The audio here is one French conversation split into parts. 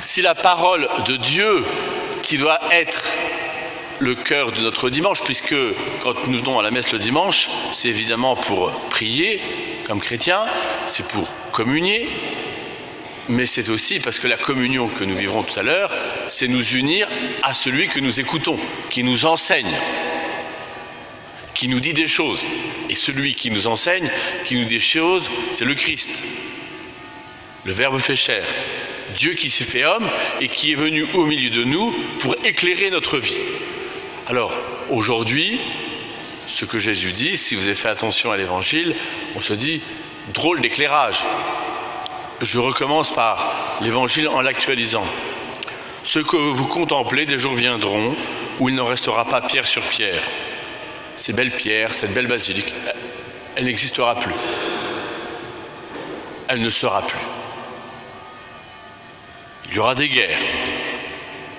si la parole de Dieu, qui doit être le cœur de notre dimanche, puisque quand nous venons à la messe le dimanche, c'est évidemment pour prier comme chrétien, c'est pour communier, mais c'est aussi parce que la communion que nous vivrons tout à l'heure, c'est nous unir à celui que nous écoutons, qui nous enseigne, qui nous dit des choses. Et celui qui nous enseigne, qui nous dit des choses, c'est le Christ. Le Verbe fait chair. Dieu qui s'est fait homme et qui est venu au milieu de nous pour éclairer notre vie. Alors, aujourd'hui, ce que Jésus dit, si vous avez fait attention à l'évangile, on se dit drôle d'éclairage. Je recommence par l'évangile en l'actualisant. Ce que vous contemplez, des jours viendront où il n'en restera pas pierre sur pierre. Ces belles pierres, cette belle basilique, elle n'existera plus. Elle ne sera plus. Il y aura des guerres.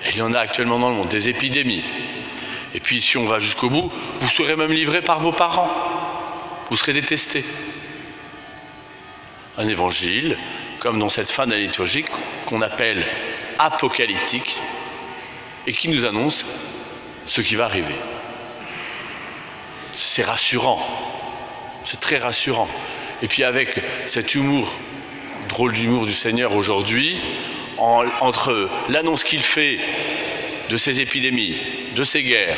Il y en a actuellement dans le monde, des épidémies. Et puis si on va jusqu'au bout, vous serez même livré par vos parents. Vous serez détesté. Un évangile, comme dans cette fin d'année liturgique, qu'on appelle apocalyptique, et qui nous annonce ce qui va arriver. C'est rassurant. C'est très rassurant. Et puis avec cet humour, drôle d'humour du Seigneur aujourd'hui, entre l'annonce qu'il fait de ces épidémies, de ces guerres,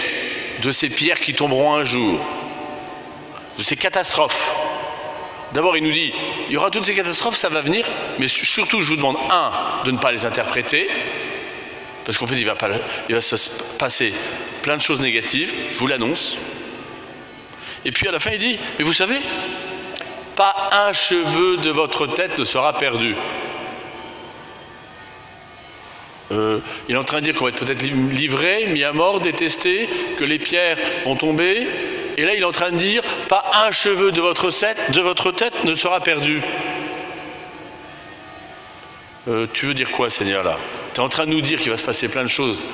de ces pierres qui tomberont un jour, de ces catastrophes. D'abord, il nous dit, il y aura toutes ces catastrophes, ça va venir, mais surtout, je vous demande, un, de ne pas les interpréter, parce qu'en fait, il va, pas, il va se passer plein de choses négatives, je vous l'annonce. Et puis à la fin, il dit, mais vous savez, pas un cheveu de votre tête ne sera perdu. Euh, il est en train de dire qu'on va être peut-être livré, mis à mort, détesté, que les pierres vont tomber. Et là, il est en train de dire, pas un cheveu de votre, tête ne sera perdu. Euh, tu veux dire quoi, Seigneur, là? Tu es en train de nous dire qu'il va se passer plein de choses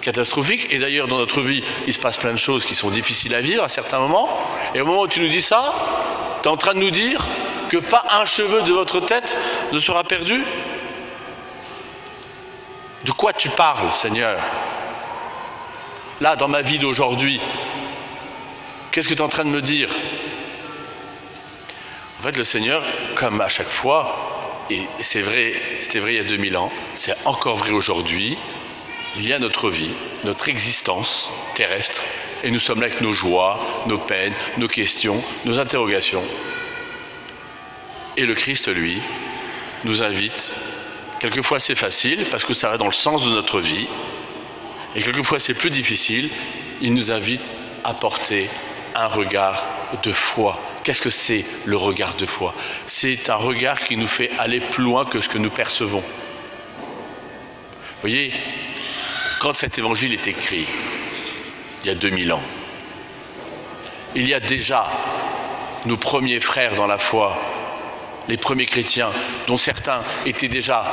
catastrophiques. Et d'ailleurs, dans notre vie, il se passe plein de choses qui sont difficiles à vivre à certains moments. Et au moment où tu nous dis ça, tu es en train de nous dire que pas un cheveu de votre tête ne sera perdu? De quoi tu parles, Seigneur Là, dans ma vie d'aujourd'hui, qu'est-ce que tu es en train de me dire En fait, le Seigneur, comme à chaque fois, et c'est vrai, c'était vrai il y a 2000 ans, c'est encore vrai aujourd'hui, il y a notre vie, notre existence terrestre, et nous sommes là avec nos joies, nos peines, nos questions, nos interrogations. Et le Christ, lui, nous invite Quelquefois c'est facile parce que ça va dans le sens de notre vie. Et quelquefois c'est plus difficile. Il nous invite à porter un regard de foi. Qu'est-ce que c'est le regard de foi? C'est un regard qui nous fait aller plus loin que ce que nous percevons. Vous voyez, quand cet évangile est écrit, il y a 2000 ans, il y a déjà nos premiers frères dans la foi les premiers chrétiens, dont certains étaient déjà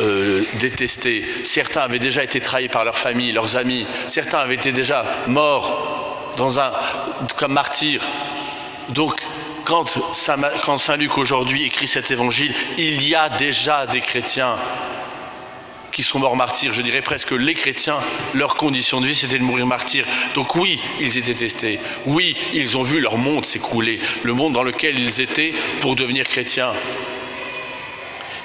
euh, détestés, certains avaient déjà été trahis par leur famille, leurs amis, certains avaient été déjà morts dans un, comme martyrs. Donc, quand Saint Luc aujourd'hui écrit cet évangile, il y a déjà des chrétiens qui sont morts martyrs. Je dirais presque les chrétiens, leur condition de vie, c'était de mourir martyrs. Donc oui, ils étaient testés. Oui, ils ont vu leur monde s'écrouler, le monde dans lequel ils étaient pour devenir chrétiens.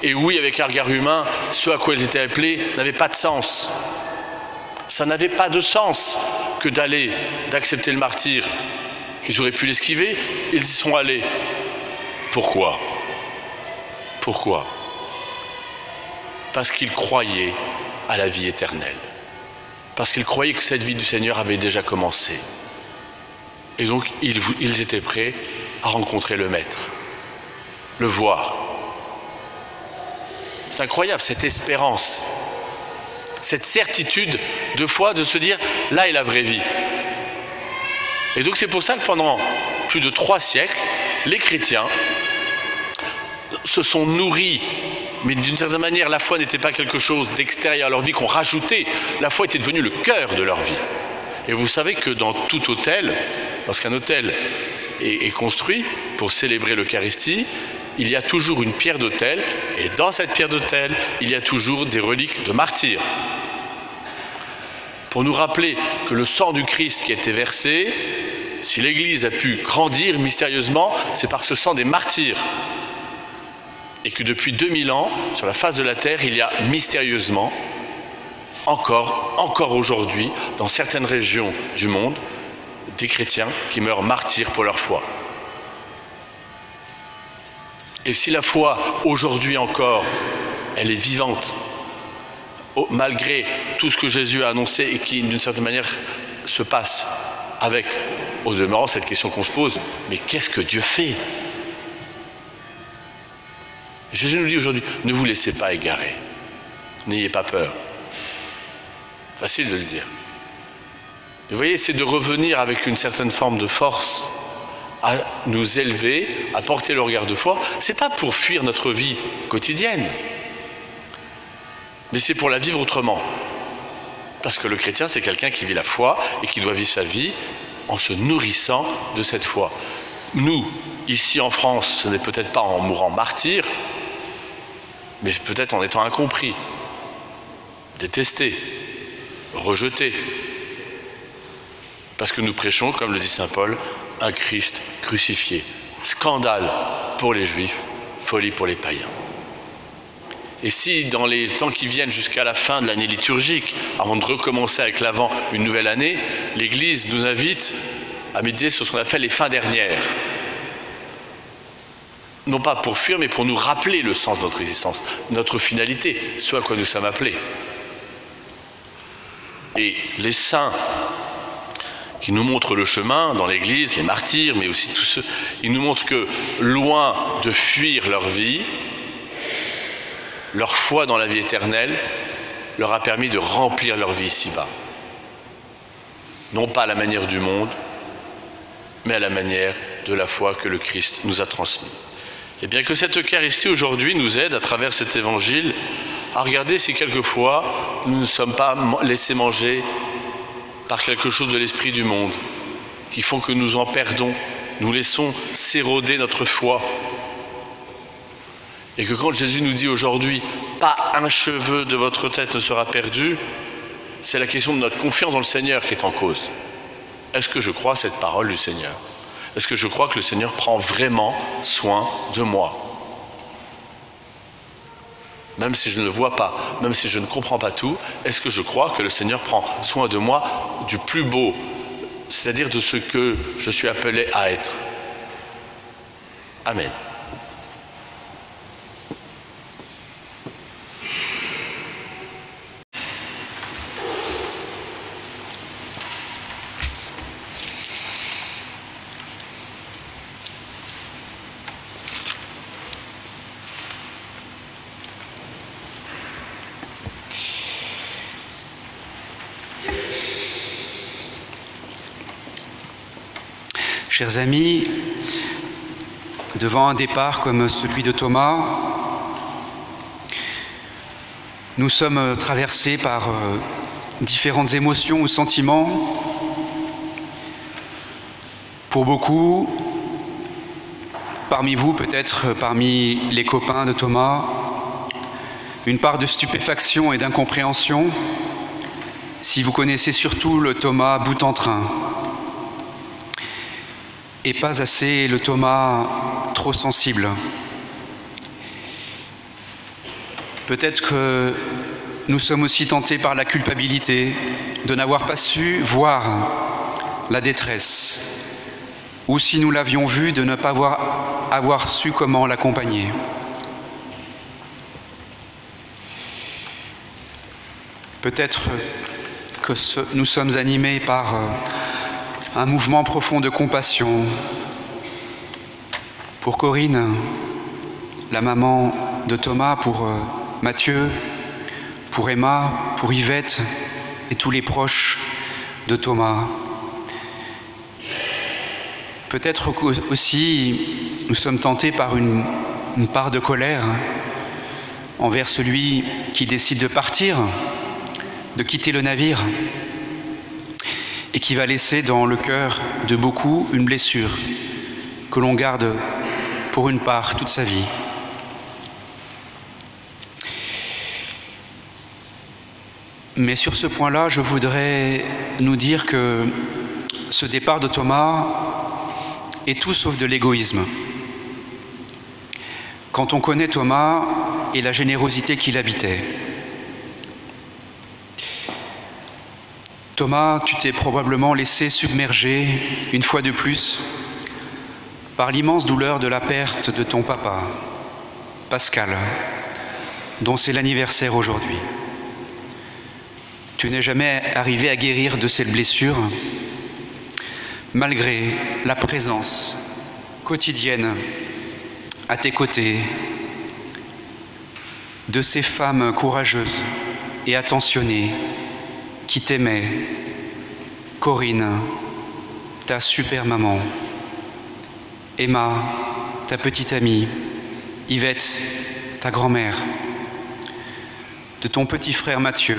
Et oui, avec un regard humain, ce à quoi ils étaient appelés n'avait pas de sens. Ça n'avait pas de sens que d'aller, d'accepter le martyr. Ils auraient pu l'esquiver, ils y sont allés. Pourquoi? Pourquoi? Parce qu'ils croyaient à la vie éternelle, parce qu'ils croyaient que cette vie du Seigneur avait déjà commencé. Et donc, ils, étaient prêts à rencontrer le Maître, le voir. C'est incroyable, cette espérance, cette certitude de foi de se dire, là est la vraie vie. Et donc c'est pour ça que pendant plus de trois siècles, les chrétiens se sont nourris mais d'une certaine manière, la foi n'était pas quelque chose d'extérieur à leur vie qu'on rajoutait. La foi était devenue le cœur de leur vie. Et vous savez que dans tout hôtel, lorsqu'un hôtel est, construit pour célébrer l'Eucharistie, il y a toujours une pierre d'autel, et dans cette pierre d'autel, il y a toujours des reliques de martyrs. Pour nous rappeler que le sang du Christ qui a été versé, si l'Église a pu grandir mystérieusement, c'est par ce sang des martyrs. Et que depuis 2000 ans, sur la face de la terre, il y a mystérieusement, encore, encore aujourd'hui, dans certaines régions du monde, des chrétiens qui meurent martyrs pour leur foi. Et si la foi, aujourd'hui encore, elle est vivante, malgré tout ce que Jésus a annoncé et qui, d'une certaine manière, se passe avec, au demeurant, cette question qu'on se pose, mais qu'est-ce que Dieu fait Jésus nous dit aujourd'hui, ne vous laissez pas égarer, n'ayez pas peur. Facile de le dire. Vous voyez, c'est de revenir avec une certaine forme de force à nous élever, à porter le regard de foi. Ce n'est pas pour fuir notre vie quotidienne, mais c'est pour la vivre autrement. Parce que le chrétien, c'est quelqu'un qui vit la foi et qui doit vivre sa vie en se nourrissant de cette foi. Nous, ici en France, ce n'est peut-être pas en mourant martyr, mais peut-être en étant incompris, détesté, rejeté. Parce que nous prêchons, comme le dit Saint Paul, un Christ crucifié. Scandale pour les juifs, folie pour les païens. Et si dans les temps qui viennent jusqu'à la fin de l'année liturgique, avant de recommencer avec l'avant une nouvelle année, l'Église nous invite à méditer sur ce qu'on appelle les fins dernières. Non pas pour fuir, mais pour nous rappeler le sens de notre existence, notre finalité, ce à quoi nous sommes appelés. Et les saints qui nous montrent le chemin dans l'Église, les martyrs, mais aussi tous ceux, ils nous montrent que loin de fuir leur vie, leur foi dans la vie éternelle leur a permis de remplir leur vie ici-bas. Non pas à la manière du monde, mais à la manière de la foi que le Christ nous a transmise. Et bien que cette Eucharistie aujourd'hui nous aide à travers cet évangile à regarder si quelquefois nous ne sommes pas laissés manger par quelque chose de l'esprit du monde, qui font que nous en perdons, nous laissons s'éroder notre foi. Et que quand Jésus nous dit aujourd'hui, pas un cheveu de votre tête ne sera perdu, c'est la question de notre confiance dans le Seigneur qui est en cause. Est-ce que je crois cette parole du Seigneur? Est-ce que je crois que le Seigneur prend vraiment soin de moi? Même si je ne le vois pas, même si je ne comprends pas tout, est-ce que je crois que le Seigneur prend soin de moi du plus beau, c'est-à-dire de ce que je suis appelé à être? Amen. Chers amis, devant un départ comme celui de Thomas, nous sommes traversés par euh, différentes émotions ou sentiments. Pour beaucoup, parmi vous, peut-être parmi les copains de Thomas, une part de stupéfaction et d'incompréhension, si vous connaissez surtout le Thomas bout en train et pas assez le Thomas trop sensible. Peut-être que nous sommes aussi tentés par la culpabilité de n'avoir pas su voir la détresse, ou si nous l'avions vu, de ne pas avoir, avoir su comment l'accompagner. Peut-être que nous sommes animés par euh, un mouvement profond de compassion pour Corinne, la maman de Thomas, pour euh, Mathieu, pour Emma, pour Yvette et tous les proches de Thomas. Peut-être aussi nous sommes tentés par une, une part de colère envers celui qui décide de partir, de quitter le navire et qui va laisser dans le cœur de beaucoup une blessure que l'on garde pour une part toute sa vie. Mais sur ce point-là, je voudrais nous dire que ce départ de Thomas est tout sauf de l'égoïsme. Quand on connaît Thomas et la générosité qu'il habitait, Thomas, tu t'es probablement laissé submerger une fois de plus par l'immense douleur de la perte de ton papa, Pascal, dont c'est l'anniversaire aujourd'hui. Tu n'es jamais arrivé à guérir de cette blessure, malgré la présence quotidienne à tes côtés de ces femmes courageuses et attentionnées qui t'aimaient, Corinne, ta super maman, Emma, ta petite amie, Yvette, ta grand-mère, de ton petit frère Mathieu,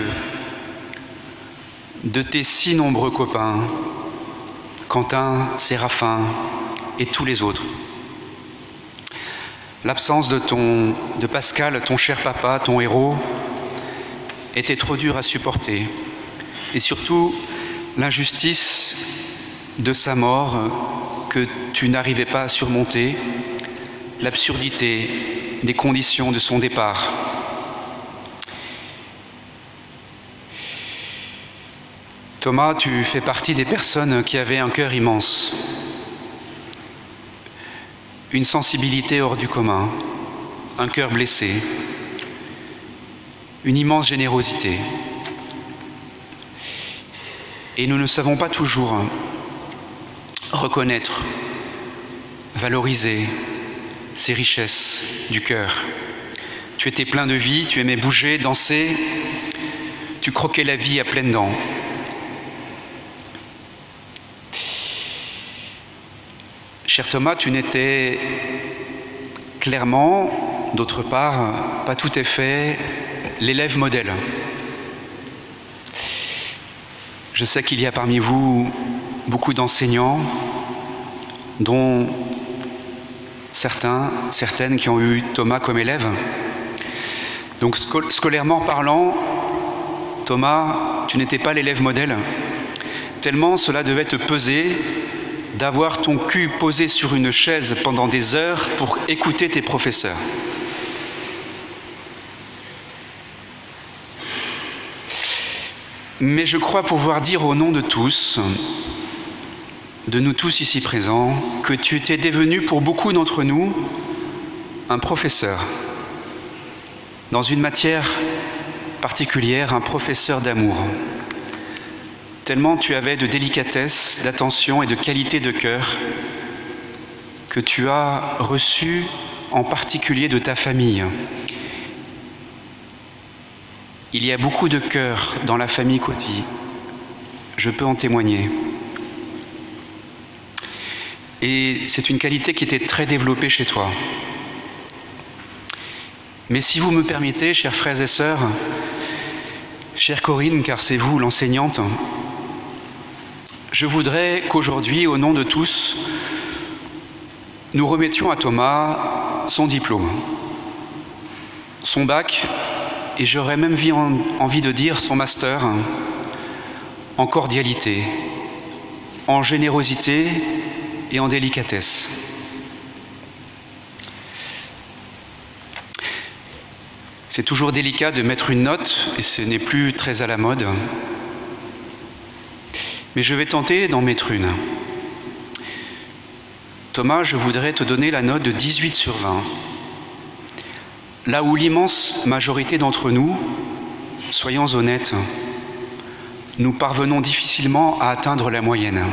de tes si nombreux copains, Quentin, Séraphin et tous les autres. L'absence de ton de Pascal, ton cher papa, ton héros, était trop dure à supporter. Et surtout, l'injustice de sa mort que tu n'arrivais pas à surmonter, l'absurdité des conditions de son départ. Thomas, tu fais partie des personnes qui avaient un cœur immense, une sensibilité hors du commun, un cœur blessé, une immense générosité. Et nous ne savons pas toujours reconnaître, valoriser ces richesses du cœur. Tu étais plein de vie, tu aimais bouger, danser, tu croquais la vie à pleines dents. Cher Thomas, tu n'étais clairement, d'autre part, pas tout à fait l'élève modèle. Je sais qu'il y a parmi vous beaucoup d'enseignants, dont certains, certaines qui ont eu Thomas comme élève. Donc scolairement parlant, Thomas, tu n'étais pas l'élève modèle, tellement cela devait te peser d'avoir ton cul posé sur une chaise pendant des heures pour écouter tes professeurs. Mais je crois pouvoir dire au nom de tous, de nous tous ici présents, que tu étais devenu pour beaucoup d'entre nous un professeur, dans une matière particulière, un professeur d'amour tellement tu avais de délicatesse, d'attention et de qualité de cœur que tu as reçu en particulier de ta famille. Il y a beaucoup de cœur dans la famille Coty, je peux en témoigner. Et c'est une qualité qui était très développée chez toi. Mais si vous me permettez, chers frères et sœurs, chère Corinne, car c'est vous l'enseignante, je voudrais qu'aujourd'hui, au nom de tous, nous remettions à Thomas son diplôme, son bac, et j'aurais même envie de dire son master en cordialité, en générosité et en délicatesse. C'est toujours délicat de mettre une note, et ce n'est plus très à la mode. Mais je vais tenter d'en mettre une. Thomas, je voudrais te donner la note de 18 sur 20. Là où l'immense majorité d'entre nous, soyons honnêtes, nous parvenons difficilement à atteindre la moyenne.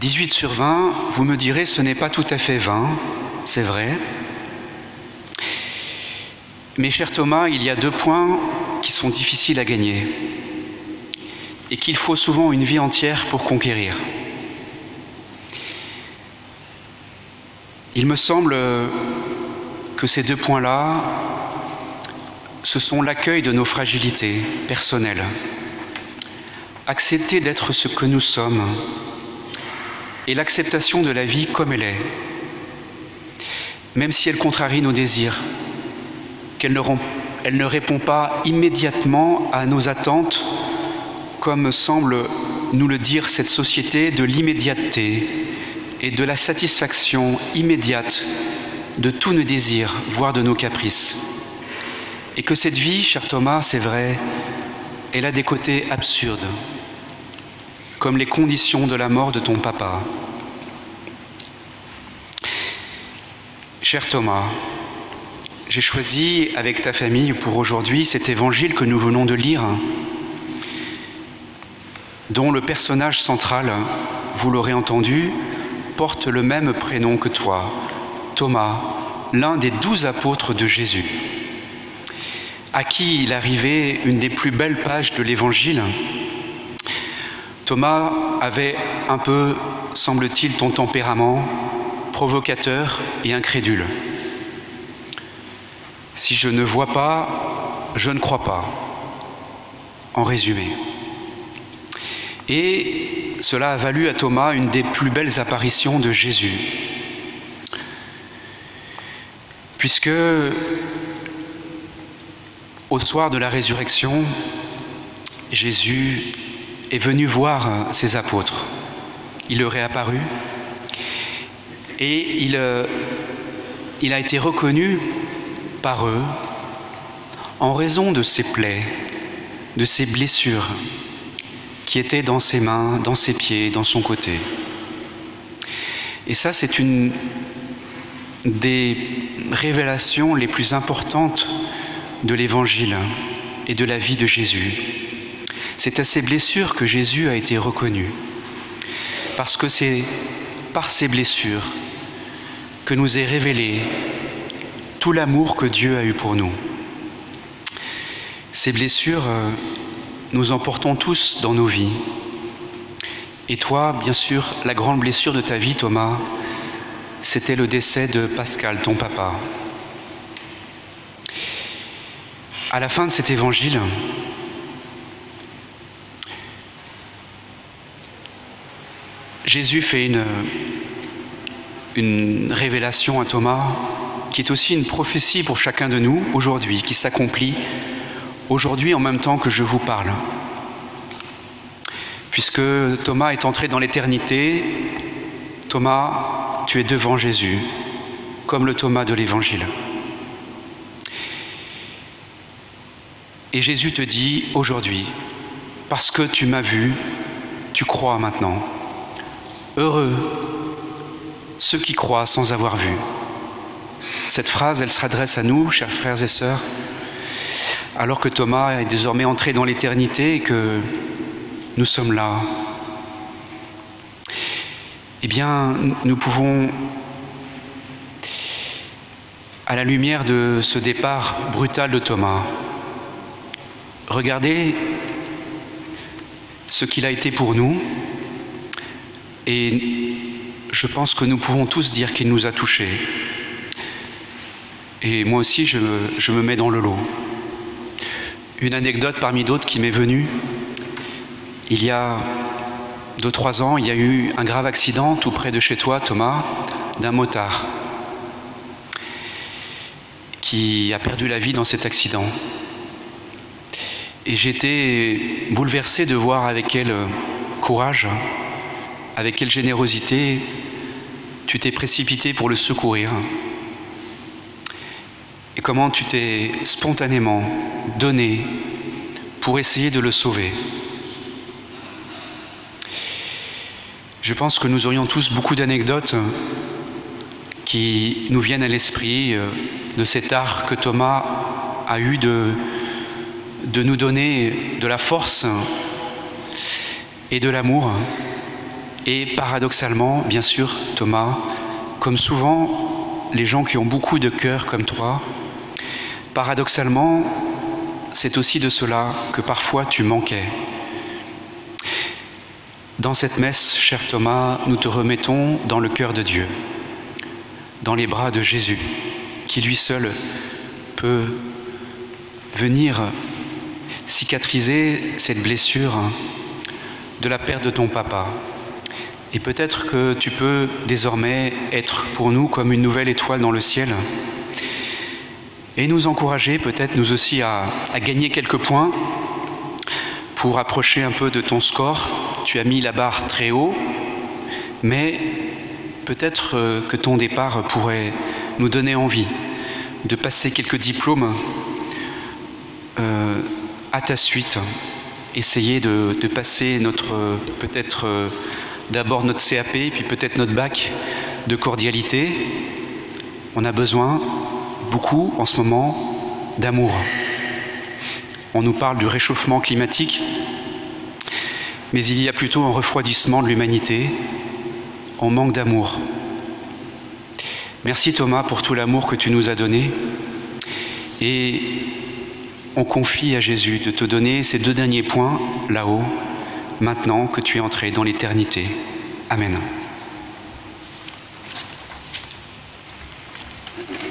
18 sur 20, vous me direz, ce n'est pas tout à fait 20, c'est vrai. Mais cher Thomas, il y a deux points qui sont difficiles à gagner et qu'il faut souvent une vie entière pour conquérir. Il me semble que ces deux points-là, ce sont l'accueil de nos fragilités personnelles, accepter d'être ce que nous sommes, et l'acceptation de la vie comme elle est, même si elle contrarie nos désirs, qu'elle ne, elle ne répond pas immédiatement à nos attentes, comme semble nous le dire cette société de l'immédiateté et de la satisfaction immédiate de tous nos désirs, voire de nos caprices. Et que cette vie, cher Thomas, c'est vrai, elle a des côtés absurdes, comme les conditions de la mort de ton papa. Cher Thomas, j'ai choisi avec ta famille pour aujourd'hui cet évangile que nous venons de lire, dont le personnage central, vous l'aurez entendu, porte le même prénom que toi, Thomas, l'un des douze apôtres de Jésus, à qui il arrivait une des plus belles pages de l'Évangile. Thomas avait un peu, semble-t-il, ton tempérament, provocateur et incrédule. Si je ne vois pas, je ne crois pas, en résumé. Et cela a valu à Thomas une des plus belles apparitions de Jésus puisque au soir de la résurrection, Jésus est venu voir ses apôtres. Il leur est apparu et il, euh, il a été reconnu par eux en raison de ses plaies, de ses blessures qui étaient dans ses mains, dans ses pieds, dans son côté. Et ça, c'est une des révélations les plus importantes de l'Évangile et de la vie de Jésus. C'est à ces blessures que Jésus a été reconnu, parce que c'est par ces blessures que nous est révélé tout l'amour que Dieu a eu pour nous. Ces blessures, euh, nous en portons tous dans nos vies. Et toi, bien sûr, la grande blessure de ta vie, Thomas, c'était le décès de Pascal, ton papa. À la fin de cet évangile, Jésus fait une, une révélation à Thomas qui est aussi une prophétie pour chacun de nous aujourd'hui, qui s'accomplit aujourd'hui en même temps que je vous parle. Puisque Thomas est entré dans l'éternité, Thomas tu es devant Jésus, comme le Thomas de l'Évangile. Et Jésus te dit aujourd'hui, parce que tu m'as vu, tu crois maintenant. Heureux ceux qui croient sans avoir vu. Cette phrase, elle s'adresse à nous, chers frères et sœurs, alors que Thomas est désormais entré dans l'éternité et que nous sommes là, eh bien, nous pouvons, à la lumière de ce départ brutal de Thomas, regarder ce qu'il a été pour nous, et je pense que nous pouvons tous dire qu'il nous a touchés. Et moi aussi, je, je me mets dans le lot. Une anecdote parmi d'autres qui m'est venue. Il y a deux, trois ans, il y a eu un grave accident tout près de chez toi, Thomas, d'un motard qui a perdu la vie dans cet accident. Et j'étais bouleversé de voir avec quel courage, avec quelle générosité tu t'es précipité pour le secourir. Et comment tu t'es spontanément donné pour essayer de le sauver. Je pense que nous aurions tous beaucoup d'anecdotes qui nous viennent à l'esprit euh, de cet art que Thomas a eu de, de nous donner de la force et de l'amour. Et paradoxalement, bien sûr, Thomas, comme souvent les gens qui ont beaucoup de cœur comme toi, paradoxalement, c'est aussi de cela que parfois tu manquais. Dans cette messe, cher Thomas, nous te remettons dans le cœur de Dieu, dans les bras de Jésus, qui lui seul peut venir cicatriser cette blessure de la perte de ton papa, Et peut-être que tu peux désormais être pour nous comme une nouvelle étoile dans le ciel et nous encourager peut-être nous aussi à, gagner quelques points pour approcher un peu de ton score. Tu as mis la barre très haut, mais peut-être euh, que ton départ pourrait nous donner envie de passer quelques diplômes euh, à ta suite. Essayer de, passer notre peut-être euh, d'abord notre CAP, puis peut-être notre bac de cordialité. On a besoin beaucoup en ce moment d'amour. On nous parle du réchauffement climatique, mais il y a plutôt un refroidissement de l'humanité. On manque d'amour. Merci Thomas pour tout l'amour que tu nous as donné. Et on confie à Jésus de te donner ces deux derniers points là-haut, maintenant que tu es entré dans l'éternité. Amen.